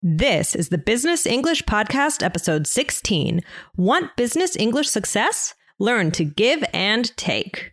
This is the Business English Podcast, episode 16. Want business English success? Learn to give and take.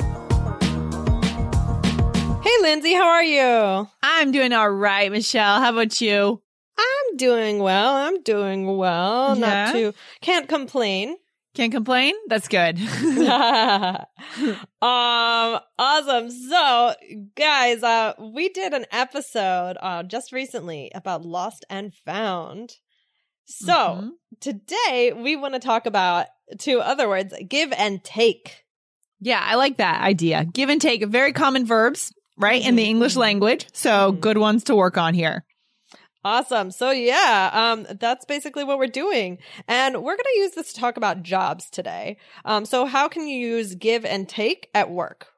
Hey, Lindsay, how are you? I'm doing all right, Michelle. How about you? I'm doing well. I'm doing well. Yeah? Not too, can't complain. Can't complain? That's good. um, awesome. So, guys, uh, we did an episode uh, just recently about Lost and Found. So, Mhm. today we want to talk about two other words give and take. Yeah, I like that idea. Give and take, very common verbs, right, in the Mhm, English language. So Mhm. good ones to work on here. Awesome. So yeah, um, that's basically what we're doing. And we're going to use this to talk about jobs today. Um, so how can you use give and take at work?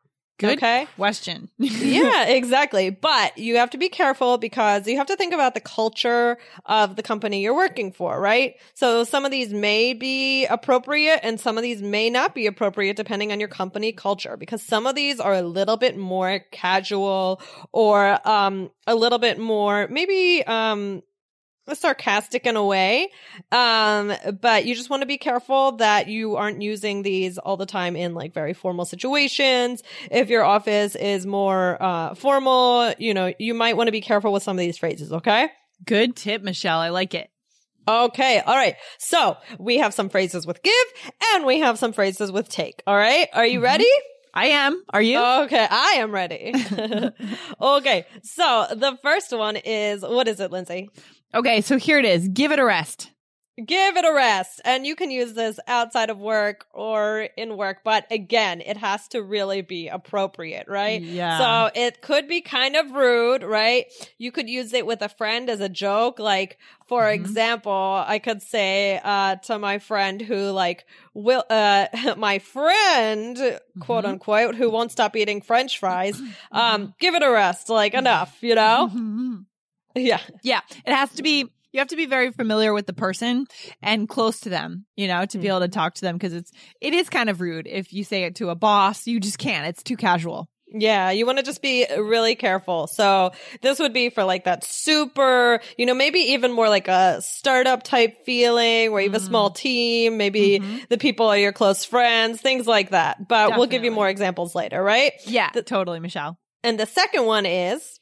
Good Okay. question. yeah, exactly. But you have to be careful because you have to think about the culture of the company you're working for, right? So some of these may be appropriate and some of these may not be appropriate depending on your company culture because some of these are a little bit more casual or um a little bit more maybe um sarcastic in a way. Um, but you just want to be careful that you aren't using these all the time in like very formal situations. If your office is more uh formal, you know, you might want to be careful with some of these phrases, okay? Good tip, Michelle. I like it. Okay, all right. So we have some phrases with give and we have some phrases with take. All right. Are you Mhm. ready? I am. Are you? Okay, I am ready. okay, so the first one is what is it, Lindsay? Okay, so here it is. Give it a rest. Give it a rest. And you can use this outside of work or in work, but again, it has to really be appropriate, right? Yeah. So it could be kind of rude, right? You could use it with a friend as a joke. Like, for Mhm. example, I could say, uh, to my friend who like will, uh, my friend, quote Mhm. unquote, who won't stop eating french fries, um, give it a rest. Like enough, you know? Yeah. Yeah, it has to be. You have to be very familiar with the person and close to them, you know, to be able to talk to them because it's it is kind of rude if you say it to a boss. You just can't. It's too casual. Yeah, you want to just be really careful. So this would be for like that super, you know, maybe even more like a startup type feeling where you have a Mm. small team, maybe Mhm. the people are your close friends, things like that. But we'll give you more examples later, right? Yeah, The- totally, Michelle. And the second one is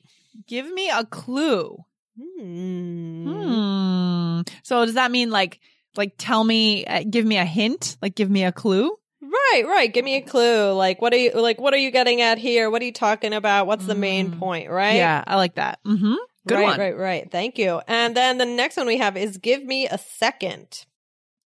Give me a clue. hmm. Hmm. So does that mean like like tell me uh, give me a hint? Like give me a clue? Right, right. Give me a clue. Like what are you like what are you getting at here? What are you talking about? What's the main Mm. point, right? Yeah, I like that. Mhm. Good right, one. right, right. Thank you. And then the next one we have is give me a second.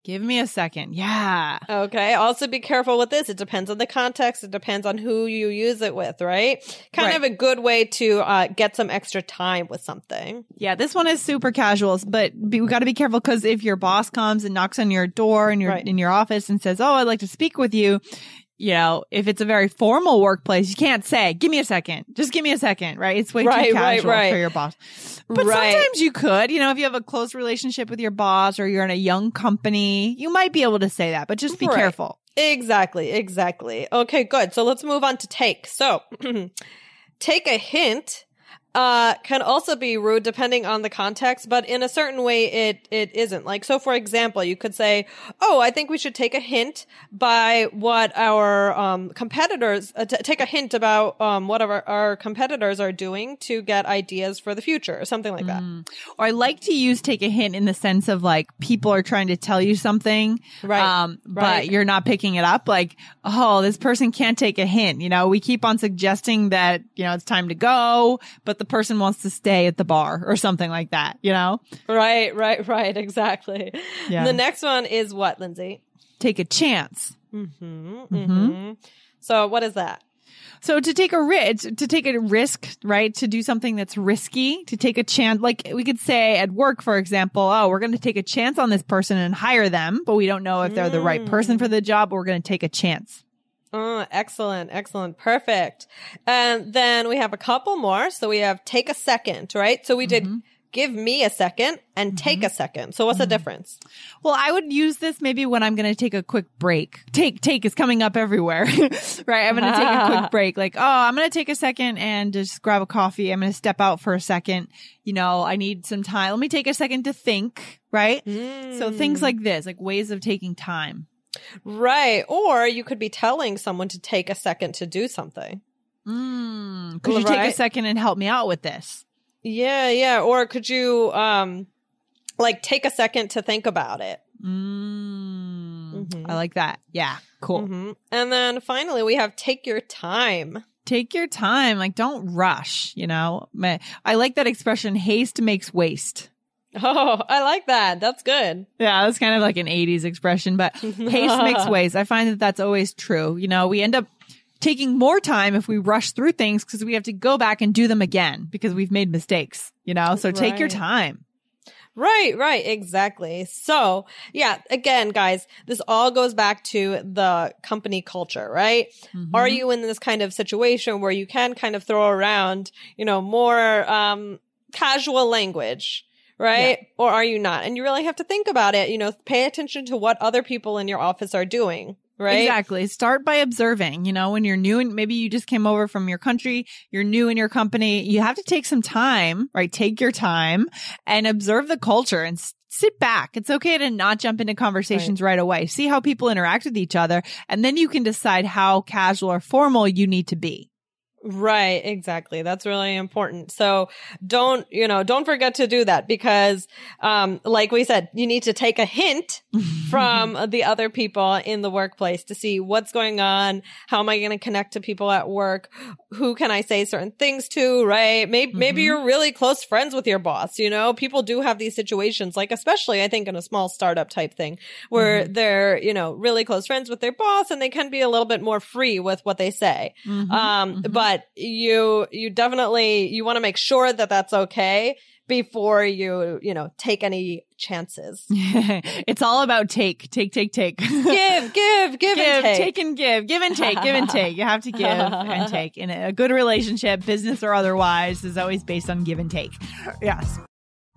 Give me a second. Yeah. Okay. Also be careful with this. It depends on the context. It depends on who you use it with, right? Kind Right. of a good way to uh, get some extra time with something. Yeah, this one is super casual, but be, we got to be careful because if your boss comes and knocks on your door in your Right. in your office and says, "Oh, I'd like to speak with you," you know, if it's a very formal workplace, you can't say, "Give me a second. Just give me a second, right? It's way Right, too right, casual right. for your boss. But Right. sometimes you could, you know, if you have a close relationship with your boss or you're in a young company, you might be able to say that, but just be Right. careful. Exactly. Exactly. Okay, good. So let's move on to take. So take a hint uh can also be rude depending on the context but in a certain way it it isn't like so for example you could say oh i think we should take a hint by what our um competitors uh, t- take a hint about um what our, our competitors are doing to get ideas for the future or something like that Mm. Or I like to use take a hint in the sense of like people are trying to tell you something, Right. Um, Right. but you're not picking it up. Like, oh, this person can't take a hint. You know, we keep on suggesting that you know it's time to go, but the person wants to stay at the bar or something like that. You know, right right right exactly Yeah. the next one is what lindsay take a chance. mm-hmm, Mhm. mm-hmm. so what is that So to take a risk, to take a risk, right? To do something that's risky, to take a chance, like we could say at work, for example, oh, we're going to take a chance on this person and hire them, but we don't know if they're the right person for the job. But we're going to take a chance. Oh, excellent. Excellent. Perfect. And then we have a couple more. So we have take a second, right? So we did mm-hmm. give me a second and take a mm-hmm. second. So what's the mm-hmm. difference? Well, I would use this maybe when I'm going to take a quick break. Take, take is coming up everywhere, right? I'm going to take a quick break. Like, oh, I'm going to take a second and just grab a coffee. I'm going to step out for a second. You know, I need some time. Let me take a second to think, right? So things mm. like this, like ways of taking time. Right. Or you could be telling someone to take a second to do something. Mm, could you take a second and help me out with this? Yeah, yeah. Or could you um like take a second to think about it? Mm. I like that. Yeah. Cool. hmm And then finally we have take your time. Take your time. Like, don't rush, you know? I like that expression, haste makes waste. Oh, I like that. That's good. Yeah, that's kind of like an 80s expression, but haste makes waste. I find that that's always true. You know, we end up taking more time if we rush through things because we have to go back and do them again because we've made mistakes, you know? So take your time. Right, right, exactly. So, yeah, again, guys, this all goes back to the company culture, right? Are Mhm. you in this kind of situation where you can kind of throw around, you know, more um casual language, right? Or are you not? And you really have to think about it, you know, pay attention to what other people in your office are doing, right? Exactly. Start by observing. You know, when you're new and maybe you just came over from your country, you're new in your company, you have to take some time, right? Take your time and observe the culture and sit back. It's okay to not jump into conversations right. away. See how people interact with each other. And then you can decide how casual or formal you need to be. Right, exactly. That's really important. So don't, you know, don't forget to do that because, um, like we said, you need to take a hint from the other people in the workplace to see what's going on. How am I going to connect to people at work? Who can I say certain things to? Right. Maybe, maybe Mhm. you're really close friends with your boss. You know, people do have these situations, like especially I think in a small startup type thing where they're, you know, really close friends with their boss and they can be a little bit more free with what they say. Mhm. Um, Mhm. But you, you definitely, you want to make sure that that's okay before you, you know, take any chances. it's all about take, take, take, take. give, give, give, and take. and give, give and take, give and take. You have to give and take. In a good relationship, business or otherwise, is always based on give and take. Yes.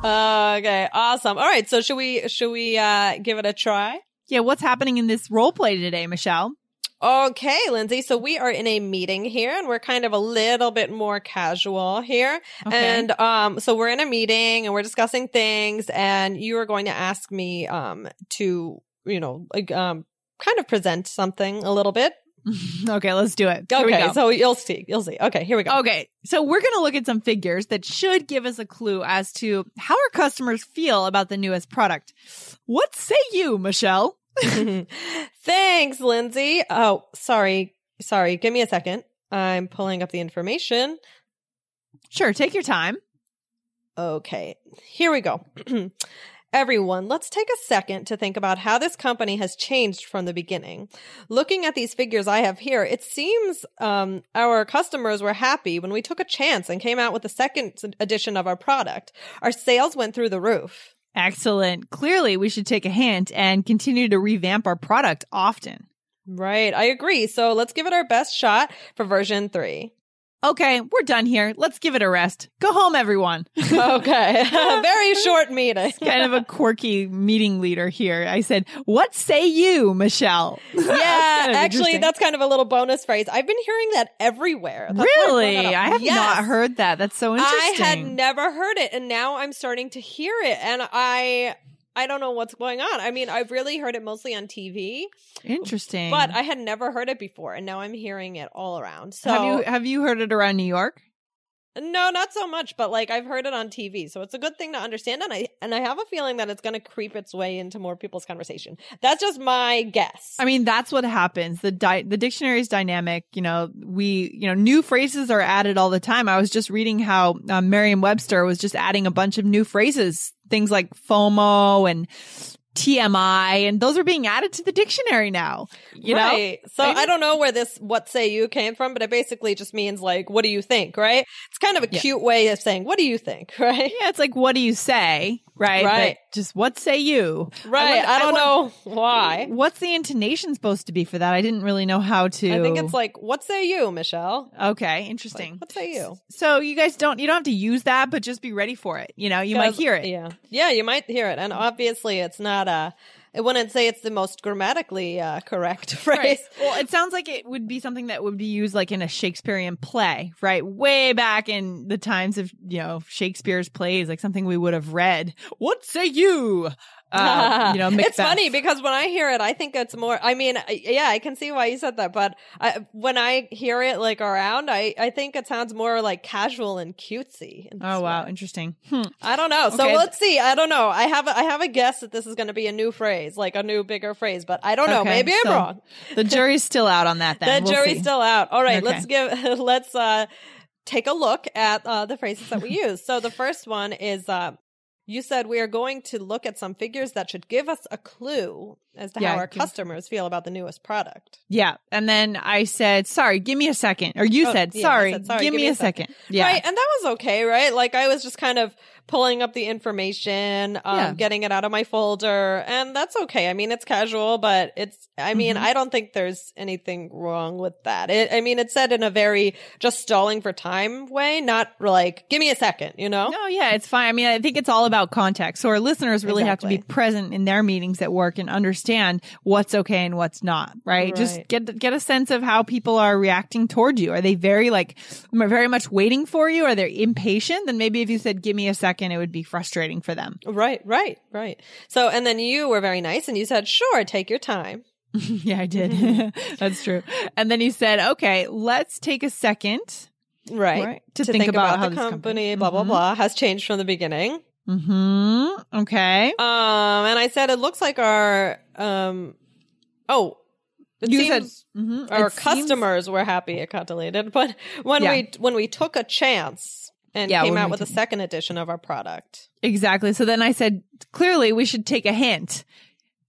Okay, awesome. All right, so should we, should we, uh, give it a try? Yeah. What's happening in this role play today, Michelle? Okay, Lindsay. So we are in a meeting here and we're kind of a little bit more casual here. Okay. And um so we're in a meeting and we're discussing things and you are going to ask me um to, you know, like um kind of present something a little bit. okay, let's do it. Here we Okay, go. so you'll see. You'll see. Okay, here we go. Okay, so we're going to look at some figures that should give us a clue as to how our customers feel about the newest product. What say you, Michelle? Thanks, Lindsay. Oh, sorry. Sorry. Give me a second. I'm pulling up the information. Sure, take your time. Okay, here we go. Everyone, let's take a second to think about how this company has changed from the beginning. Looking at these figures I have here, it seems um, our customers were happy when we took a chance and came out with the second edition of our product. Our sales went through the roof. Excellent. Clearly, we should take a hint and continue to revamp our product often. Right, I agree. So let's give it our best shot for version three. Okay, we're done here. Let's give it a rest. Go home, everyone. Okay, very short meeting. kind of a quirky meeting leader here. I said, What say you, Michelle? Yeah, kind of actually, that's kind of a little bonus phrase. I've been hearing that everywhere. That's why I really? I have Yes. not heard that. That's so interesting. I had never heard it, and now I'm starting to hear it, and I I don't know what's going on. I mean, I've really heard it mostly on TV, interesting. but I had never heard it before, and now I'm hearing it all around. So have you have you heard it around New York? No, not so much, but like I've heard it on TV, so it's a good thing to understand, and I and I have a feeling that it's going to creep its way into more people's conversation. That's just my guess. I mean, that's what happens. The di- the dictionary is dynamic. You know, we you know new phrases are added all the time. I was just reading how um, Merriam-Webster was just adding a bunch of new phrases, things like FOMO and TMI, and those are being added to the dictionary now. You right. know? So I don't know where this what say you came from, but it basically just means like, what do you think, right? It's kind of a Yeah. cute way of saying, what do you think, right? Yeah, it's like, what do you say? Right. Right. But just what say you? Right. wonder- I, don't wonder- know why. What's the intonation supposed to be for that? I didn't really know how to. I think it's like, what say you, Michelle? okay, Like, interesting. what say you? So you guys don't you don't have to use that, but just be ready for it. You know, you might hear it. Yeah. Yeah, you might hear it. And obviously it's not uh I wouldn't say it's the most grammatically uh, correct phrase. Right. Well, it sounds like it would be something that would be used like in a Shakespearean play, right? Way back in the times of, you know, Shakespeare's plays, like something we would have read. What say you? Uh, you know, Macbeth. it's funny because when I hear it, I think it's more. I mean, I- yeah, I can see why you said that, but I, when I hear it like around, I I think it sounds more like casual and cutesy. Oh wow, way. interesting. Hmm. I don't know. So let's see. I don't know. I have a, I have a guess that this is going to be a new phrase, like a new bigger phrase, but I don't know. Okay, Maybe I'm wrong. The jury's still out on that. Then the We'll jury's see. still out. All right, Okay. let's give let's uh take a look at uh the phrases that we use. So the first one is uh you said we are going to look at some figures that should give us a clue as to Yeah, how our give- customers feel about the newest product. Yeah, and then I said, "Sorry, give me a second. or you Oh, said, yeah, sorry, said, "Sorry, give, me, a second. Yeah, Right, and that was okay, right? Like I was just kind of pulling up the information, um, Yeah. getting it out of my folder, and that's okay. I mean, it's casual, but it's. I mean, Mhm. I don't think there's anything wrong with that. It, I mean, it's said in a very just stalling for time way, not like give me a second, you know? No, yeah, it's fine. I mean, I think it's all about context. So our listeners really have to be present in their meetings at work and understand what's okay and what's not, right? Just get get a sense of how people are reacting towards you. Are they very like very much waiting for you? Are they impatient? Then maybe if you said give me a second, it would be frustrating for them. Right, right, right. So, and then you were very nice, and you said, "Sure, take your time." yeah, I did. That's true. And then you said, "Okay, let's take a second Right. Right. To think about how the company, company- blah blah Mhm. blah, has changed from the beginning. Mm-hmm. Okay. Um, and I said it looks like our um, oh, it you seems said mhm, our it seems- customers were happy it got deleted, but when Yeah. we when we took a chance and Yeah, came out with a second edition of our product, Exactly. So then I said, clearly we should take a hint,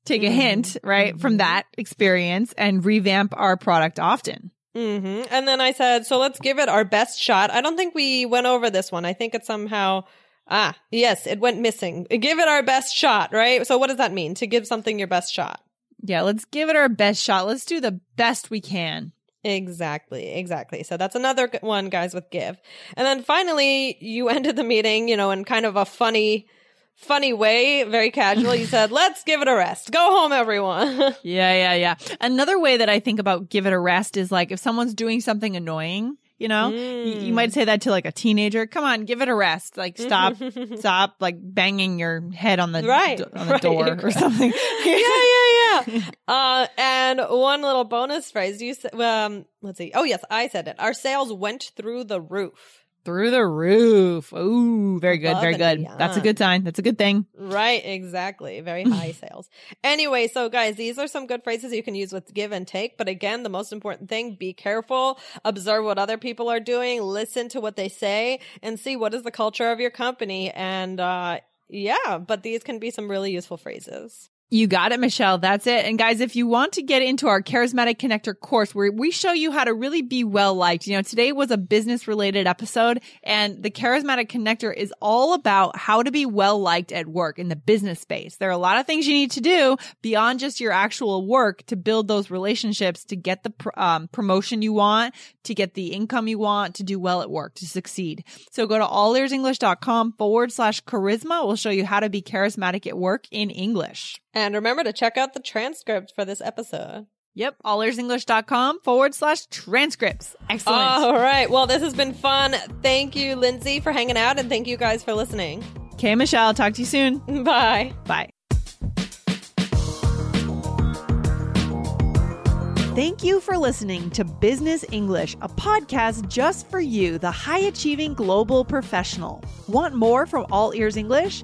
take a Mhm. hint, right, from Mhm. that experience and revamp our product often. hmm and then I said, so let's give it our best shot. I don't think we went over this one. I think it somehow. Ah, yes, it went missing. Give it our best shot, right? So what does that mean? To give something your best shot? Yeah, let's give it our best shot. Let's do the best we can. Exactly, exactly. So that's another one, guys, with give. And then finally, you ended the meeting, you know, in kind of a funny, funny way, very casual. You said, let's give it a rest. Go home, everyone. Yeah, yeah, yeah. Another way that I think about give it a rest is like if someone's doing something annoying, you know, you, you Mm. might say that to like a teenager. Come on, give it a rest. Like stop, stop, like banging your head on the Right, do- on the right, door or something. yeah, yeah, yeah. Uh, and one little bonus phrase. You said, um, let's see. Oh, yes, I said it. Our sales went through the roof. Through the roof. Ooh, very good, Above very good. That's a good sign. That's a good thing. Right, exactly. Very high sales. Anyway, so guys, these are some good phrases you can use with give and take. But again, the most important thing, be careful, observe what other people are doing, listen to what they say, and see what is the culture of your company. And, uh, yeah, but these can be some really useful phrases. You got it, Michelle. That's it. And guys, if you want to get into our Charismatic Connector course where we show you how to really be well liked, you know, today was a business related episode and the Charismatic Connector is all about how to be well liked at work in the business space. There are a lot of things you need to do beyond just your actual work to build those relationships, to get the pr- um, promotion you want, to get the income you want, to do well at work, to succeed. So go to allearsenglish.com forward slash charisma. We'll show you how to be charismatic at work in English. And remember to check out the transcript for this episode. Yep. allearsenglish.com forward slash transcripts. Excellent. All right. Well, this has been fun. Thank you, Lindsay, for hanging out, and thank you guys for listening. okay, Michelle. Talk to you soon. Bye. Bye. Thank you for listening to Business English, a podcast just for you, the high achieving global professional. Want more from All Ears English?